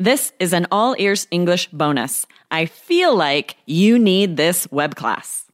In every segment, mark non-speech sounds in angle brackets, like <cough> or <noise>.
This is an all ears English bonus. I feel like you need this web class.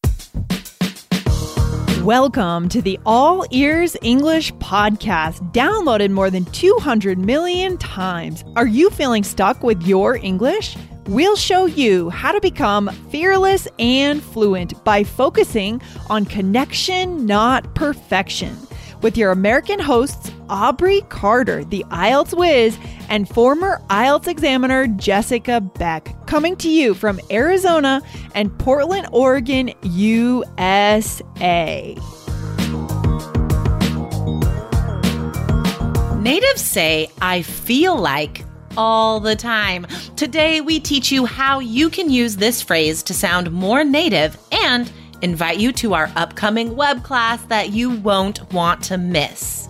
Welcome to the All Ears English podcast, downloaded more than 200 million times. Are you feeling stuck with your English? We'll show you how to become fearless and fluent by focusing on connection, not perfection with your American hosts, Aubrey Carter, the IELTS whiz, and former IELTS examiner Jessica Beck, coming to you from Arizona and Portland, Oregon, USA. Natives say, I feel like all the time. Today, we teach you how you can use this phrase to sound more native and invite you to our upcoming web class that you won't want to miss.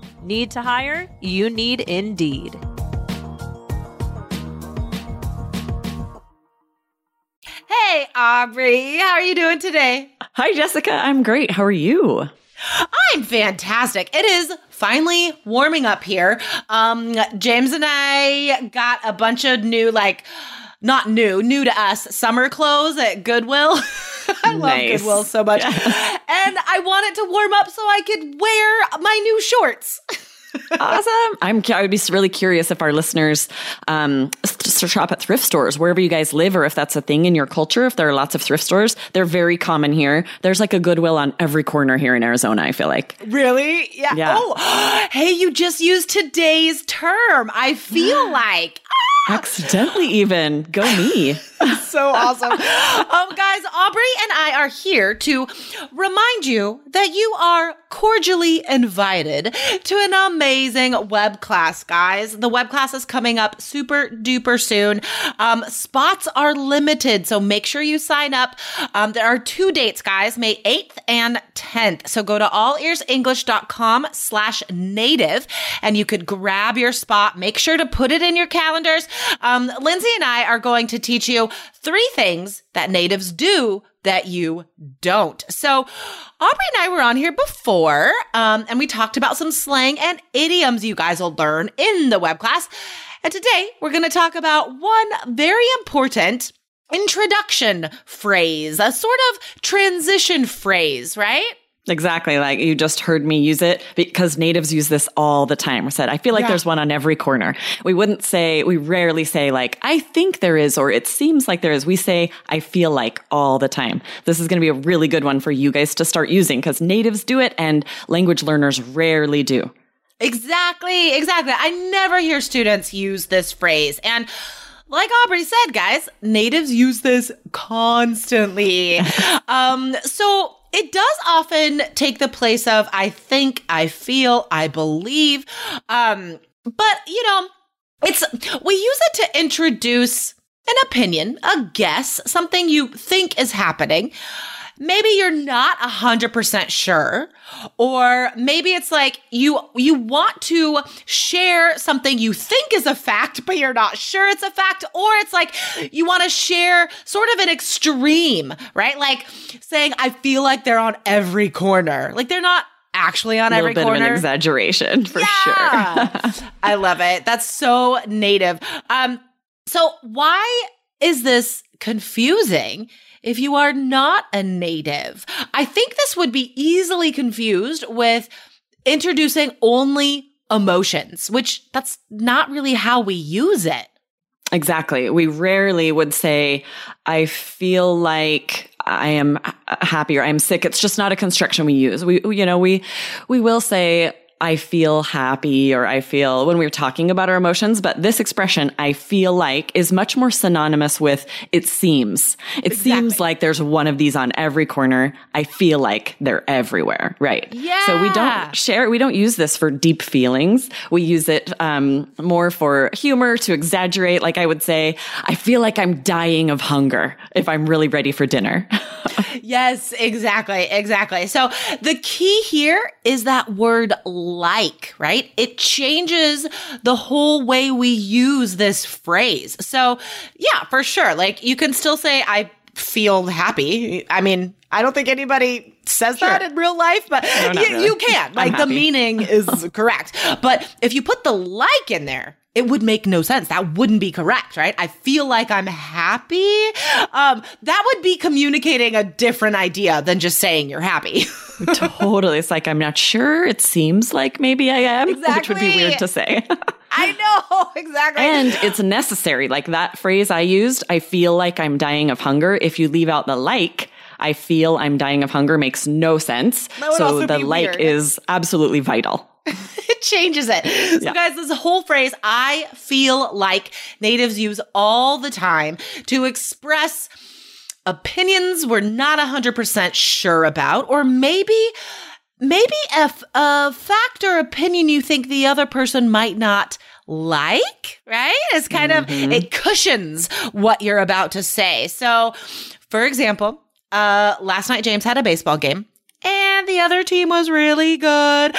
Need to hire? You need Indeed. Hey, Aubrey, how are you doing today? Hi, Jessica. I'm great. How are you? I'm fantastic. It is finally warming up here. Um, James and I got a bunch of new, like, not new, new to us, summer clothes at Goodwill. <laughs> I love Nice. Goodwill so much. <laughs> And I want it to warm up so I could wear my new shorts. <laughs> awesome. I'm. I would be really curious if our listeners um, shop at thrift stores wherever you guys live, or if that's a thing in your culture. If there are lots of thrift stores, they're very common here. There's like a Goodwill on every corner here in Arizona. I feel like. Really? Yeah. Yeah. Oh, <gasps> hey, you just used today's term. I feel <gasps> like Accidentally, even go me. <laughs> so awesome. um, guys, Aubrey and I are here to remind you that you are cordially invited to an amazing web class, guys. The web class is coming up super duper soon. Um, spots are limited, so make sure you sign up. Um, there are two dates, guys, May 8th and 10th. So go to allearsenglish.com slash native and you could grab your spot. Make sure to put it in your calendars. Um, Lindsay and I are going to teach you three things that natives do that you don't. So Aubrey and I were on here before, um, and we talked about some slang and idioms you guys will learn in the web class. And today we're going to talk about one very important introduction phrase, a sort of transition phrase, right? Exactly. Like you just heard me use it because natives use this all the time. I said, I feel like Yeah. there's one on every corner. We wouldn't say, we rarely say like, I think there is, or it seems like there is. We say, I feel like all the time. This is going to be a really good one for you guys to start using because natives do it and language learners rarely do. Exactly, exactly. I never hear students use this phrase. And like Aubrey said, guys, natives use this constantly. <laughs> um, so it does often take the place of I think, I feel, I believe. Um, but you know, it's we use it to introduce an opinion, a guess, something you think is happening. Maybe you're not a hundred percent sure, or maybe it's like you you want to share something you think is a fact, but you're not sure it's a fact, or it's like you want to share sort of an extreme, right? Like saying, "I feel like they're on every corner," like they're not actually on A every little bit corner. of an exaggeration for sure. <laughs> I love it. That's so native. Um, so why is this confusing if you are not a native? I think this would be easily confused with introducing only emotions, which that's not really how we use it. Exactly. We rarely would say, I feel like I am uh, happy or I'm sick. It's just not a construction we use. We, you know, we, we will say, I feel happy or I feel when we're talking about our emotions, but this expression, I feel like is much more synonymous with it seems. It exactly. seems like there's one of these on every corner. I feel like they're everywhere. Right. Yeah. So we don't share, we don't use this for deep feelings. We use it, um, more for humor to exaggerate. Like I would say, I feel like I'm dying of hunger if I'm really ready for dinner. <laughs> yes, exactly. Exactly. So the key here is that word like, right? It changes the whole way we use this phrase. So, yeah, for sure. Like you can still say, I feel happy. I mean, I don't think anybody says sure. that in real life, but no, y- really. you can. Like the meaning is <laughs> correct. But if you put the like in there, it would make no sense. That wouldn't be correct, right? I feel like I'm happy. Um, that would be communicating a different idea than just saying you're happy. <laughs> totally. It's like, I'm not sure. It seems like maybe I am, exactly. <laughs> which would be weird to say. <laughs> I know, exactly. And it's necessary. Like that phrase I used, I feel like I'm dying of hunger. If you leave out the like, I feel I'm dying of hunger makes no sense. So the like weird. is absolutely vital. <laughs> it changes it. So, yeah. guys, this whole phrase, I feel like natives use all the time to express opinions we're not 100% sure about, or maybe. Maybe a, a fact or opinion you think the other person might not like, right? It's kind mm-hmm. of, it cushions what you're about to say. So, for example, uh, last night James had a baseball game and the other team was really good.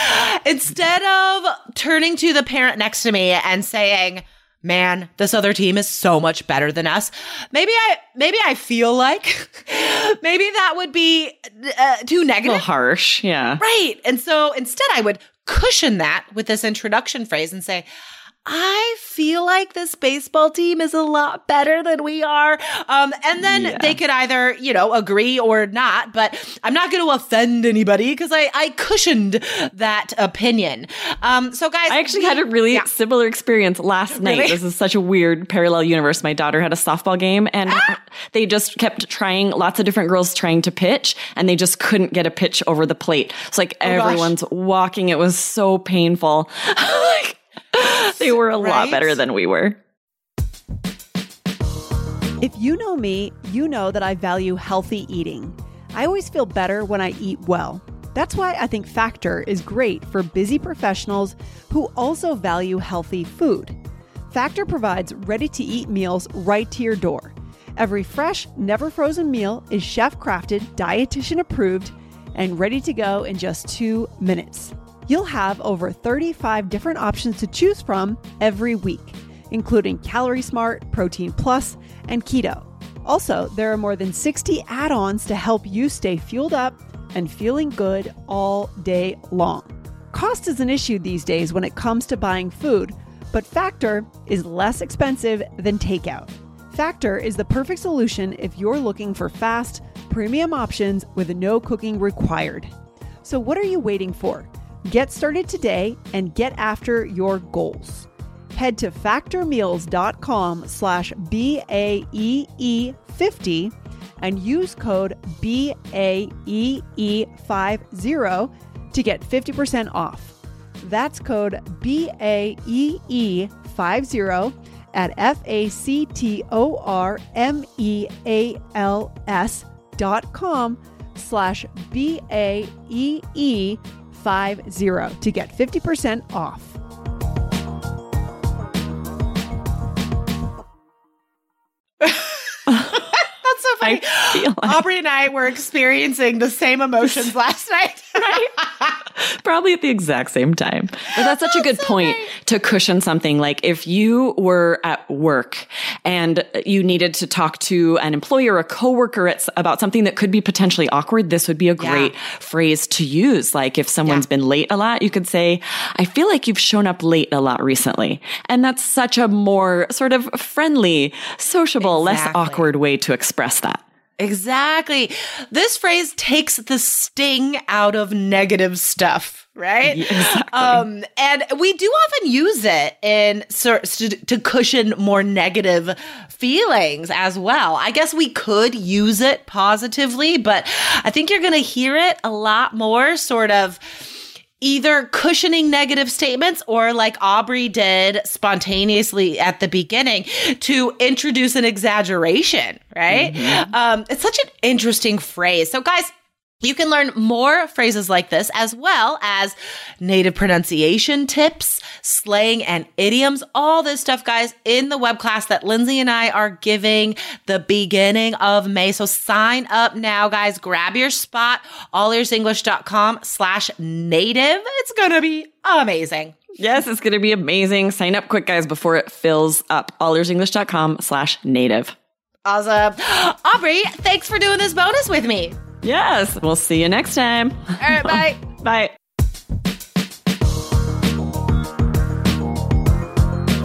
Instead of turning to the parent next to me and saying, man, this other team is so much better than us. Maybe I, maybe I feel like <laughs> maybe that would be uh, too negative. harsh. Yeah. Right. And so instead I would cushion that with this introduction phrase and say, I feel like this baseball team is a lot better than we are. Um, and then yeah. they could either, you know, agree or not, but I'm not going to offend anybody because I, I cushioned that opinion. Um, so guys, I actually had a really yeah. similar experience last night. Really? This is such a weird parallel universe. My daughter had a softball game and ah! they just kept trying, lots of different girls trying to pitch and they just couldn't get a pitch over the plate. It's like oh, everyone's gosh. walking. It was so painful. <laughs> like, they were a right? lot better than we were. If you know me, you know that I value healthy eating. I always feel better when I eat well. That's why I think Factor is great for busy professionals who also value healthy food. Factor provides ready to eat meals right to your door. Every fresh, never frozen meal is chef crafted, dietitian approved, and ready to go in just two minutes. You'll have over 35 different options to choose from every week, including Calorie Smart, Protein Plus, and Keto. Also, there are more than 60 add ons to help you stay fueled up and feeling good all day long. Cost is an issue these days when it comes to buying food, but Factor is less expensive than takeout. Factor is the perfect solution if you're looking for fast, premium options with no cooking required. So, what are you waiting for? Get started today and get after your goals. Head to factormeals.com slash BAEE50 and use code BAEE50 to get 50% off. That's code BAEE50 at F-A-C-T-O-R-M-E-A-L-S dot com slash B-A-E-E 50 to get 50% off. <laughs> That's so funny. <laughs> Like Aubrey and I were experiencing the same emotions <laughs> last night. <laughs> right? Probably at the exact same time. But that's such a good so point to cushion something. Like if you were at work and you needed to talk to an employer or a coworker at, about something that could be potentially awkward, this would be a great yeah. phrase to use. Like if someone's yeah. been late a lot, you could say, I feel like you've shown up late a lot recently. And that's such a more sort of friendly, sociable, exactly. less awkward way to express that. Exactly. This phrase takes the sting out of negative stuff, right? Yeah, <laughs> exactly. Um, and we do often use it in to, to cushion more negative feelings as well. I guess we could use it positively, but I think you're going to hear it a lot more sort of either cushioning negative statements or like Aubrey did spontaneously at the beginning to introduce an exaggeration, right? Mm-hmm. Um, it's such an interesting phrase. So, guys, you can learn more phrases like this as well as native pronunciation tips, slang and idioms, all this stuff, guys, in the web class that Lindsay and I are giving the beginning of May. So sign up now, guys. Grab your spot, allearsenglish.com slash native. It's going to be amazing. Yes, it's going to be amazing. Sign up quick, guys, before it fills up. allearsenglish.com slash native. Awesome. <gasps> Aubrey, thanks for doing this bonus with me. Yes. We'll see you next time. All right. Bye. <laughs> bye.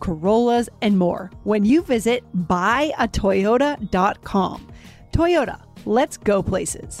Corollas, and more when you visit buyatoyota.com. Toyota, let's go places.